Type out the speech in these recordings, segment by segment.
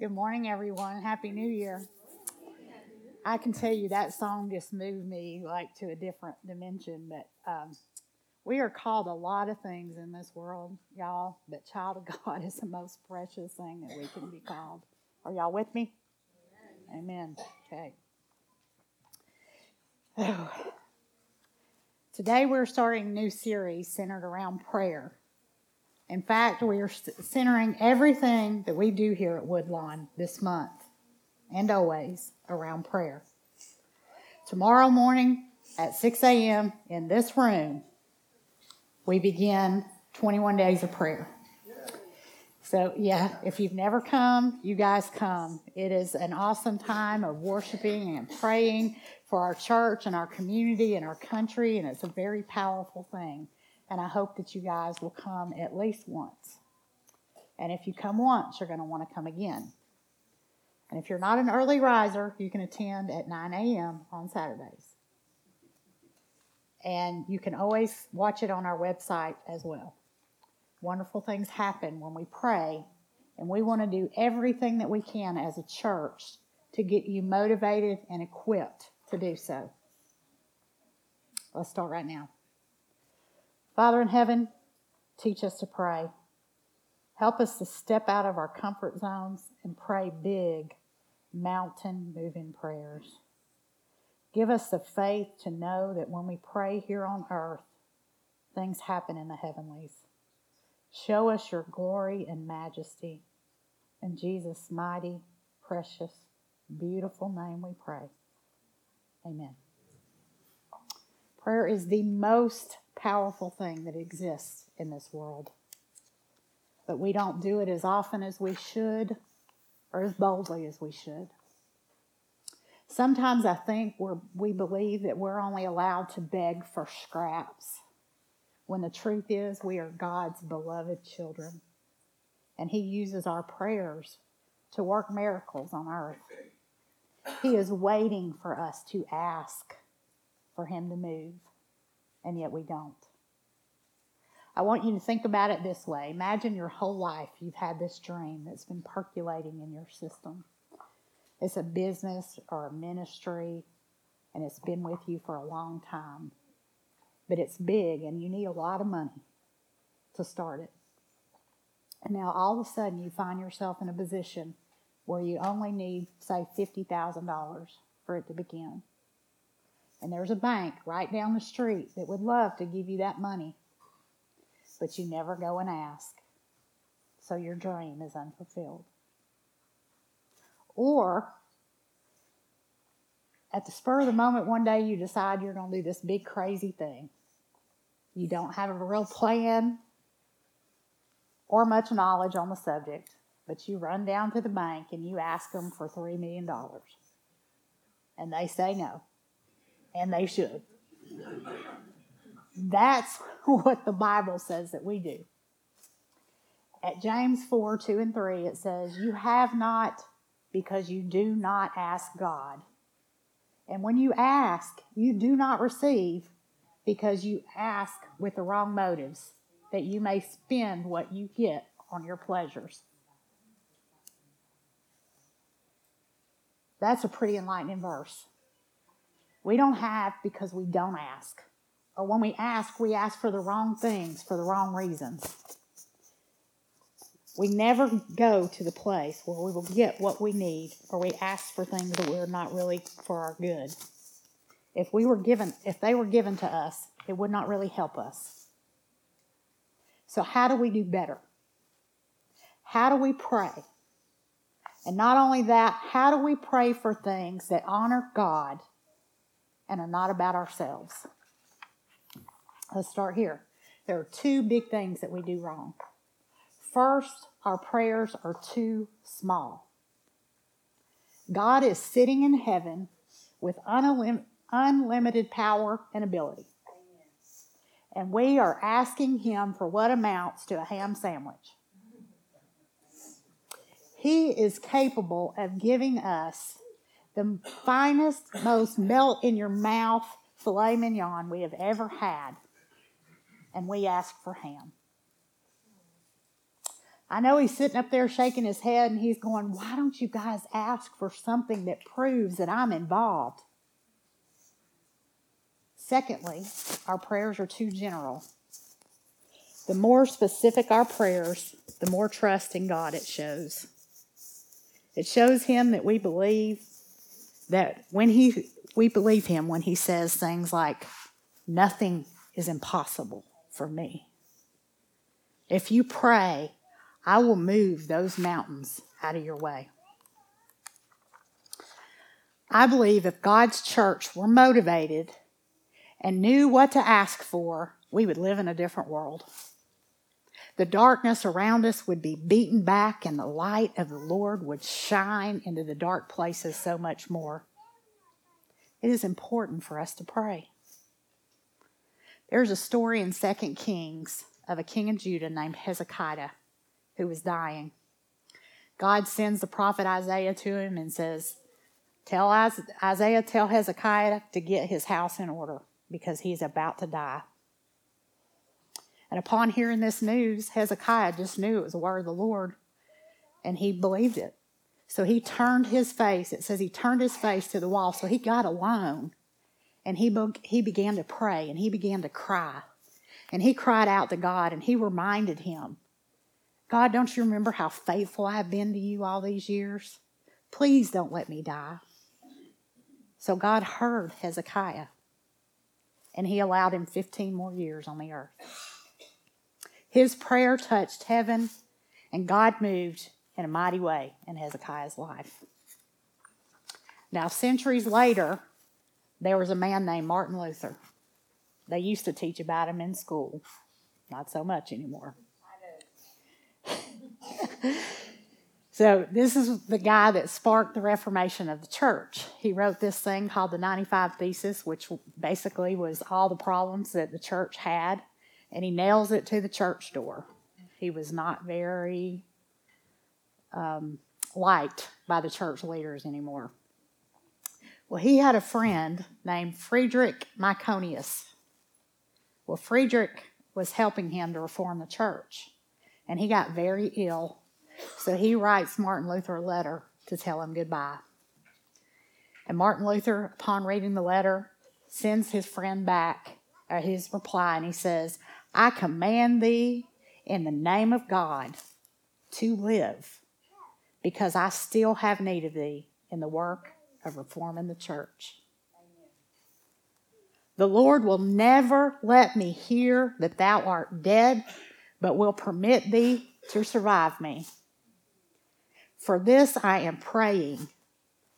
Good morning, everyone. Happy New Year. I can tell you that song just moved me like to a different dimension, but um, we are called a lot of things in this world, y'all, but child of God is the most precious thing that we can be called. Are y'all with me? Amen. Okay. Oh. Today we're starting a new series centered around prayer. In fact, we are centering everything that we do here at Woodlawn this month and always around prayer. Tomorrow morning at 6 a.m. in this room, we begin 21 days of prayer. So, yeah, if you've never come, you guys come. It is an awesome time of worshiping and praying for our church and our community and our country, and it's a very powerful thing. And I hope that you guys will come at least once. And if you come once, you're going to want to come again. And if you're not an early riser, you can attend at 9 a.m. on Saturdays. And you can always watch it on our website as well. Wonderful things happen when we pray, and we want to do everything that we can as a church to get you motivated and equipped to do so. Let's start right now. Father in heaven, teach us to pray. Help us to step out of our comfort zones and pray big, mountain moving prayers. Give us the faith to know that when we pray here on earth, things happen in the heavenlies. Show us your glory and majesty. In Jesus' mighty, precious, beautiful name we pray. Amen. Prayer is the most powerful thing that exists in this world. But we don't do it as often as we should or as boldly as we should. Sometimes I think we believe that we're only allowed to beg for scraps, when the truth is we are God's beloved children. And He uses our prayers to work miracles on earth. He is waiting for us to ask for Him to move and yet we don't. I want you to think about it this way. Imagine your whole life you've had this dream that's been percolating in your system. It's a business or a ministry, and it's been with you for a long time. But it's big, and you need a lot of money to start it. And now all of a sudden you find yourself in a position where you only need, say, $50,000 for it to begin. And there's a bank right down the street that would love to give you that money, but you never go and ask. So your dream is unfulfilled. Or at the spur of the moment, one day you decide you're going to do this big crazy thing. You don't have a real plan or much knowledge on the subject, but you run down to the bank and you ask them for $3 million. And they say no and they should. That's what the Bible says that we do. At James 4 2 and 3, it says, You have not because you do not ask God. And when you ask, you do not receive because you ask with the wrong motives, that you may spend what you get on your pleasures. That's a pretty enlightening verse. We don't have because we don't ask. Or when we ask, we ask for the wrong things for the wrong reasons. We never go to the place where we will get what we need or we ask for things that we're not really for our good. If we were given if they were given to us, it would not really help us. So how do we do better? How do we pray? And not only that, how do we pray for things that honor God and are not about ourselves. Let's start here. There are two big things that we do wrong. First, our prayers are too small. God is sitting in heaven with unlim- unlimited power and ability. And we are asking Him for what amounts to a ham sandwich. He is capable of giving us the finest, most melt in your mouth filet mignon we have ever had. And we ask for ham. I know he's sitting up there shaking his head and he's going, Why don't you guys ask for something that proves that I'm involved? Secondly, our prayers are too general. The more specific our prayers, the more trust in God it shows. It shows him that we believe that when he we believe him when he says things like nothing is impossible for me. If you pray, I will move those mountains out of your way. I believe if God's church were motivated and knew what to ask for, we would live in a different world. The darkness around us would be beaten back, and the light of the Lord would shine into the dark places so much more. It is important for us to pray. There's a story in 2 Kings of a king of Judah named Hezekiah who was dying. God sends the prophet Isaiah to him and says, Tell Isaiah, tell Hezekiah to get his house in order because he's about to die. And upon hearing this news, Hezekiah just knew it was the word of the Lord and he believed it. So he turned his face, it says he turned his face to the wall. So he got alone and he, he began to pray and he began to cry. And he cried out to God and he reminded him God, don't you remember how faithful I have been to you all these years? Please don't let me die. So God heard Hezekiah, and he allowed him 15 more years on the earth. His prayer touched heaven, and God moved in a mighty way in Hezekiah's life. Now, centuries later, there was a man named Martin Luther. They used to teach about him in school, not so much anymore. so, this is the guy that sparked the Reformation of the church. He wrote this thing called the 95 Thesis, which basically was all the problems that the church had, and he nails it to the church door. He was not very um, liked by the church leaders anymore. Well, he had a friend named Friedrich Myconius. Well, Friedrich was helping him to reform the church and he got very ill. So he writes Martin Luther a letter to tell him goodbye. And Martin Luther, upon reading the letter, sends his friend back uh, his reply, and he says, I command thee in the name of God to live, because I still have need of thee in the work of reforming the church. The Lord will never let me hear that thou art dead but will permit thee to survive me. For this I am praying.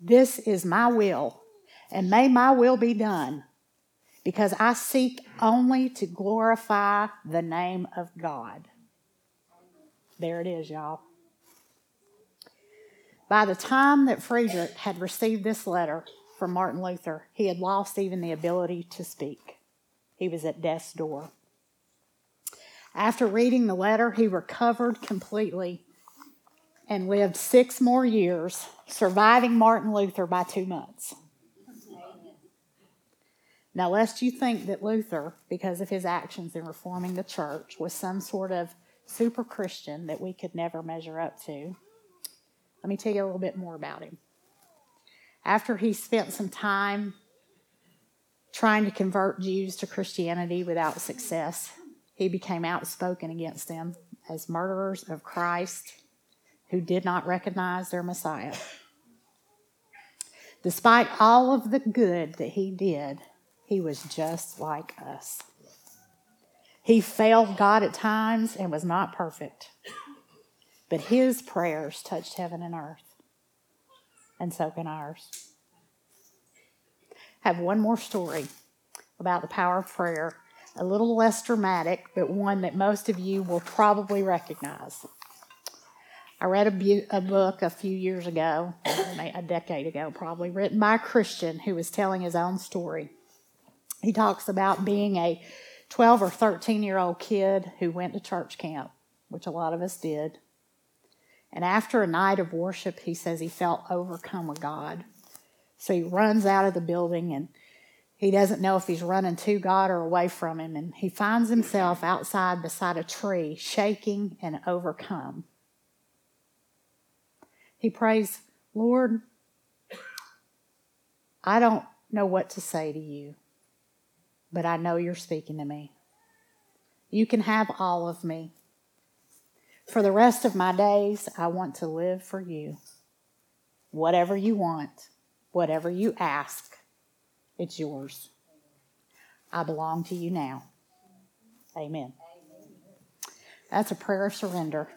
This is my will, and may my will be done, because I seek only to glorify the name of God. There it is, y'all. By the time that Friedrich had received this letter from Martin Luther, he had lost even the ability to speak. He was at death's door. After reading the letter, he recovered completely and lived six more years, surviving Martin Luther by two months. Now, lest you think that Luther, because of his actions in reforming the church, was some sort of super Christian that we could never measure up to, let me tell you a little bit more about him. After he spent some time trying to convert Jews to Christianity without success, he became outspoken against them as murderers of Christ who did not recognize their Messiah. Despite all of the good that he did, he was just like us. He failed God at times and was not perfect. But his prayers touched heaven and earth, and so can ours. I have one more story about the power of prayer a little less dramatic, but one that most of you will probably recognize. I read a, bu- a, book a few years ago, a decade ago probably, written by a Christian who was telling his own story. He talks about being a 12 or 13 year old kid who went to church camp, which a lot of us did. And after a night of worship, he says he felt overcome with God. So he runs out of the building and he doesn't know if he's running to God or away from Him, and he finds himself outside beside a tree, shaking and overcome He prays, Lord, I don't know what to say to you, but I know you're speaking to me. You can have all of me. For the rest of my days, I want to live for you. Whatever you want, whatever you ask, it's yours. I belong to you now. Amen. That's a prayer of surrender.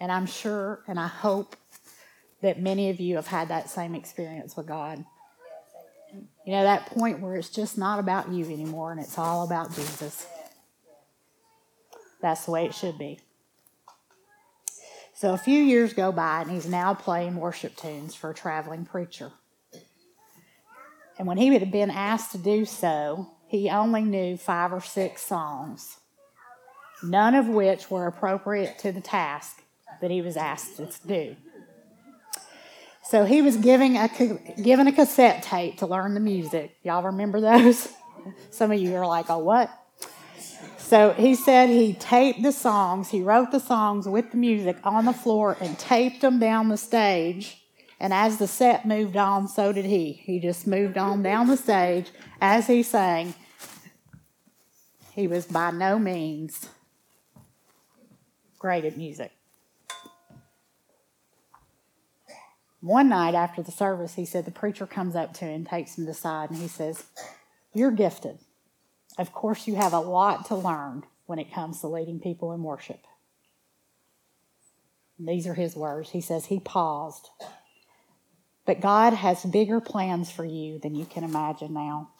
And I'm sure and I hope that many of you have had that same experience with God. You know, that point where it's just not about you anymore and it's all about Jesus. That's the way it should be. So a few years go by, and he's now playing worship tunes for a traveling preacher. And when he had been asked to do so, he only knew five or six songs, none of which were appropriate to the task that he was asked to do. So he was giving a, given a cassette tape to learn the music. Y'all remember those? Some of you are like, oh, what? So he said he taped the songs, he wrote the songs with the music on the floor and taped them down the stage. And as the set moved on, so did he. He just moved on down the stage as he sang. He was by no means great at music. One night after the service, he said the preacher comes up to him, takes him to the side, and he says, You're gifted. Of course, you have a lot to learn when it comes to leading people in worship. These are his words. He says, He paused. But God has bigger plans for you than you can imagine now.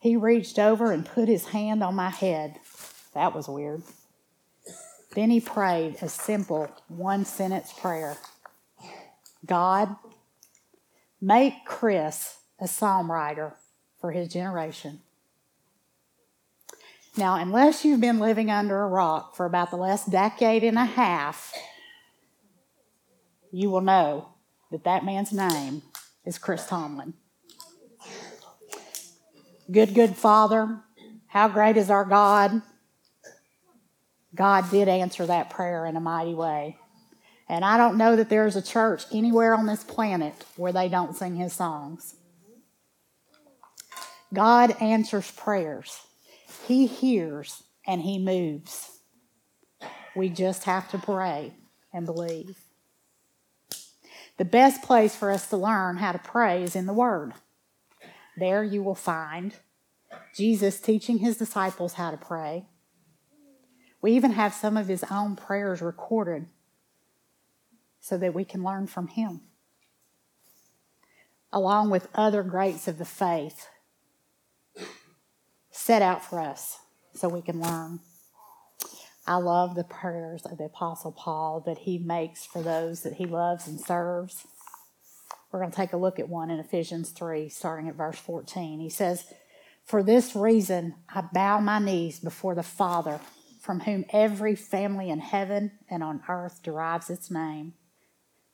He reached over and put his hand on my head. That was weird. Then he prayed a simple one sentence prayer. God, make Chris a psalm writer for his generation. Now, unless you've been living under a rock for about the last decade and a half, you will know that that man's name is Chris Tomlin. Good, good Father, how great is our God? God did answer that prayer in a mighty way. And I don't know that there's a church anywhere on this planet where they don't sing his songs. God answers prayers, He hears and He moves. We just have to pray and believe. The best place for us to learn how to pray is in the Word. There you will find Jesus teaching his disciples how to pray. We even have some of his own prayers recorded so that we can learn from him, along with other greats of the faith set out for us so we can learn. I love the prayers of the Apostle Paul that he makes for those that he loves and serves. We're going to take a look at one in Ephesians 3, starting at verse 14. He says, For this reason I bow my knees before the Father, from whom every family in heaven and on earth derives its name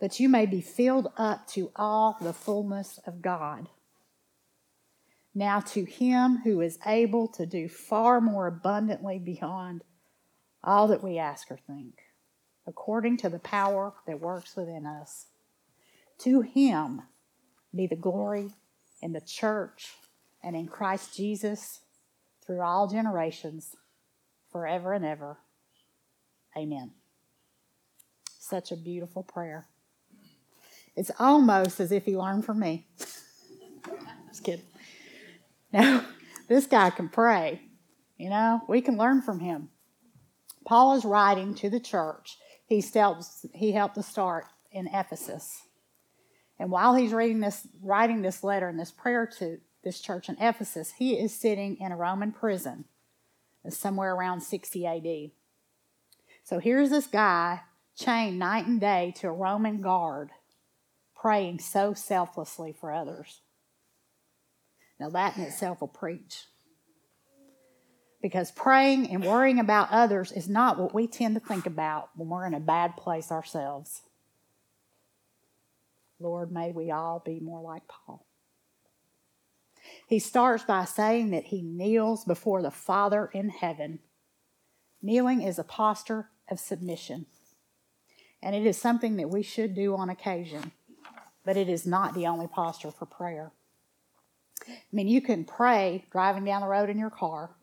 that you may be filled up to all the fullness of God. Now, to him who is able to do far more abundantly beyond all that we ask or think, according to the power that works within us, to him be the glory in the church and in Christ Jesus through all generations, forever and ever. Amen. Such a beautiful prayer. It's almost as if he learned from me. Just kidding. Now, this guy can pray. You know, we can learn from him. Paul is writing to the church. He helped, he helped to start in Ephesus. And while he's reading this, writing this letter and this prayer to this church in Ephesus, he is sitting in a Roman prison uh, somewhere around 60 AD. So here's this guy chained night and day to a Roman guard praying so selflessly for others. Now, that in itself will preach. Because praying and worrying about others is not what we tend to think about when we're in a bad place ourselves. Lord, may we all be more like Paul. He starts by saying that he kneels before the Father in heaven. Kneeling is a posture of submission, and it is something that we should do on occasion, but it is not the only posture for prayer. I mean, you can pray driving down the road in your car,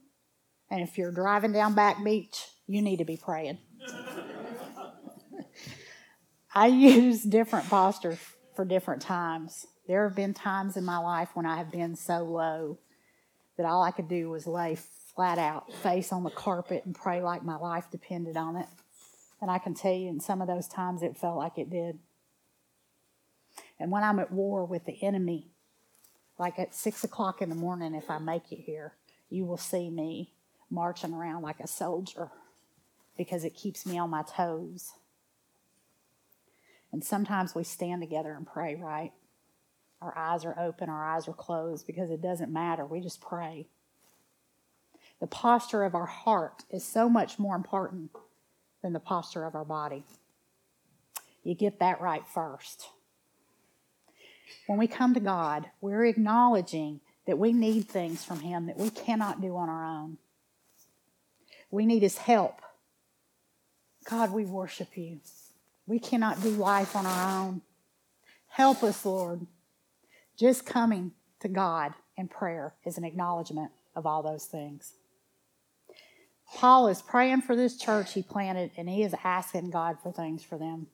and if you're driving down Back Beach, you need to be praying. I use different postures for different times. There have been times in my life when I have been so low that all I could do was lay flat out, face on the carpet, and pray like my life depended on it. And I can tell you, in some of those times, it felt like it did. And when I'm at war with the enemy, like at six o'clock in the morning, if I make it here, you will see me marching around like a soldier because it keeps me on my toes. And sometimes we stand together and pray, right? Our eyes are open, our eyes are closed because it doesn't matter. We just pray. The posture of our heart is so much more important than the posture of our body. You get that right first. When we come to God, we're acknowledging that we need things from Him that we cannot do on our own. We need His help. God, we worship you. We cannot do life on our own. Help us, Lord. Just coming to God in prayer is an acknowledgement of all those things. Paul is praying for this church he planted, and he is asking God for things for them.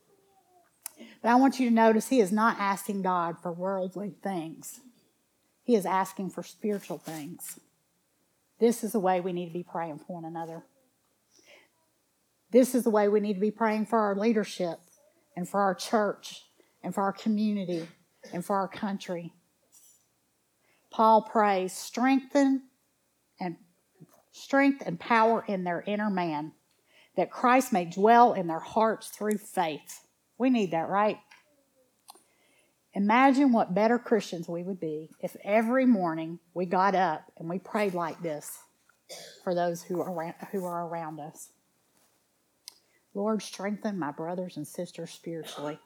But I want you to notice he is not asking God for worldly things, he is asking for spiritual things. This is the way we need to be praying for one another. This is the way we need to be praying for our leadership and for our church and for our community and for our country. Paul prays, strengthen and strength and power in their inner man, that Christ may dwell in their hearts through faith. We need that, right? Imagine what better Christians we would be if every morning we got up and we prayed like this for those who are around, who are around us. Lord, strengthen my brothers and sisters spiritually.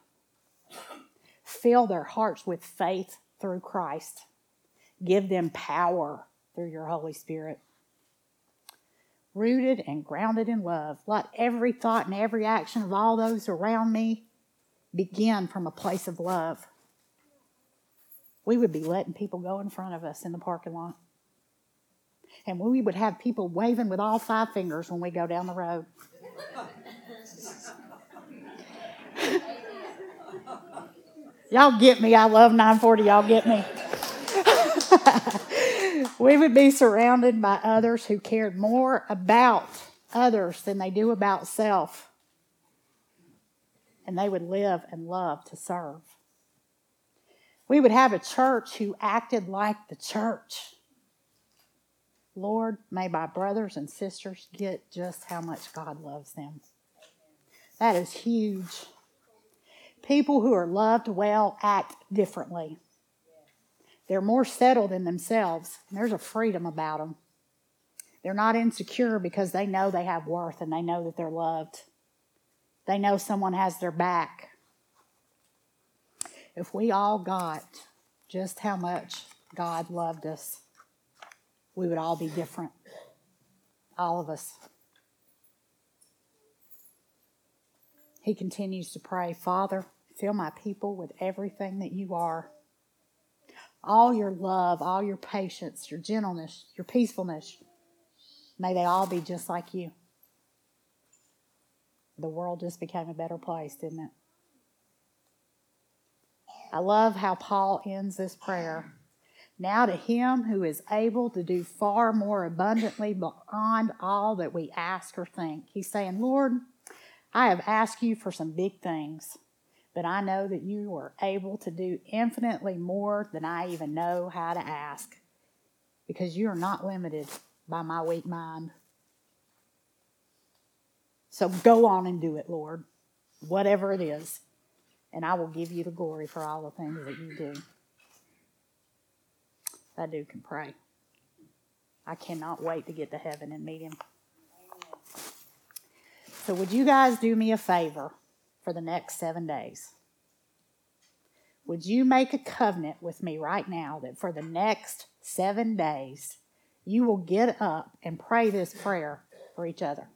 Fill their hearts with faith through Christ. Give them power through your Holy Spirit. Rooted and grounded in love, let every thought and every action of all those around me begin from a place of love. We would be letting people go in front of us in the parking lot. And we would have people waving with all five fingers when we go down the road. Y'all get me. I love 940. Y'all get me. we would be surrounded by others who cared more about others than they do about self. And they would live and love to serve. We would have a church who acted like the church. Lord, may my brothers and sisters get just how much God loves them. That is huge. People who are loved well act differently. They're more settled in themselves. There's a freedom about them. They're not insecure because they know they have worth and they know that they're loved. They know someone has their back. If we all got just how much God loved us, we would all be different. All of us. He continues to pray, Father, Fill my people with everything that you are. All your love, all your patience, your gentleness, your peacefulness. May they all be just like you. The world just became a better place, didn't it? I love how Paul ends this prayer. Now to him who is able to do far more abundantly beyond all that we ask or think. He's saying, Lord, I have asked you for some big things but I know that you are able to do infinitely more than I even know how to ask because you are not limited by my weak mind. So go on and do it, Lord, whatever it is. and I will give you the glory for all the things that you do. That dude can pray. I cannot wait to get to heaven and meet him. So, would you guys do me a favor for the next seven days? Would you make a covenant with me right now that for the next seven days you will get up and pray this prayer for each other?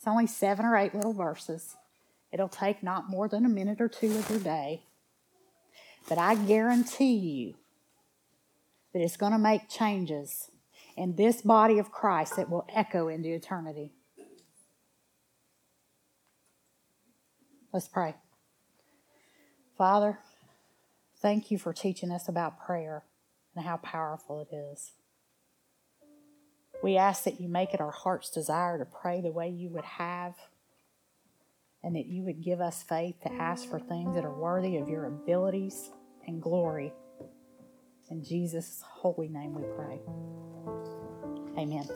It's only seven or eight little verses. It'll take not more than a minute or two of your day. But I guarantee you that it's going to make changes in this body of Christ that will echo into eternity. Let's pray. Father, thank you for teaching us about prayer and how powerful it is. We ask that you make it our heart's desire to pray the way you would have, and that you would give us faith to ask for things that are worthy of your abilities and glory. In Jesus' holy name we pray. Amen.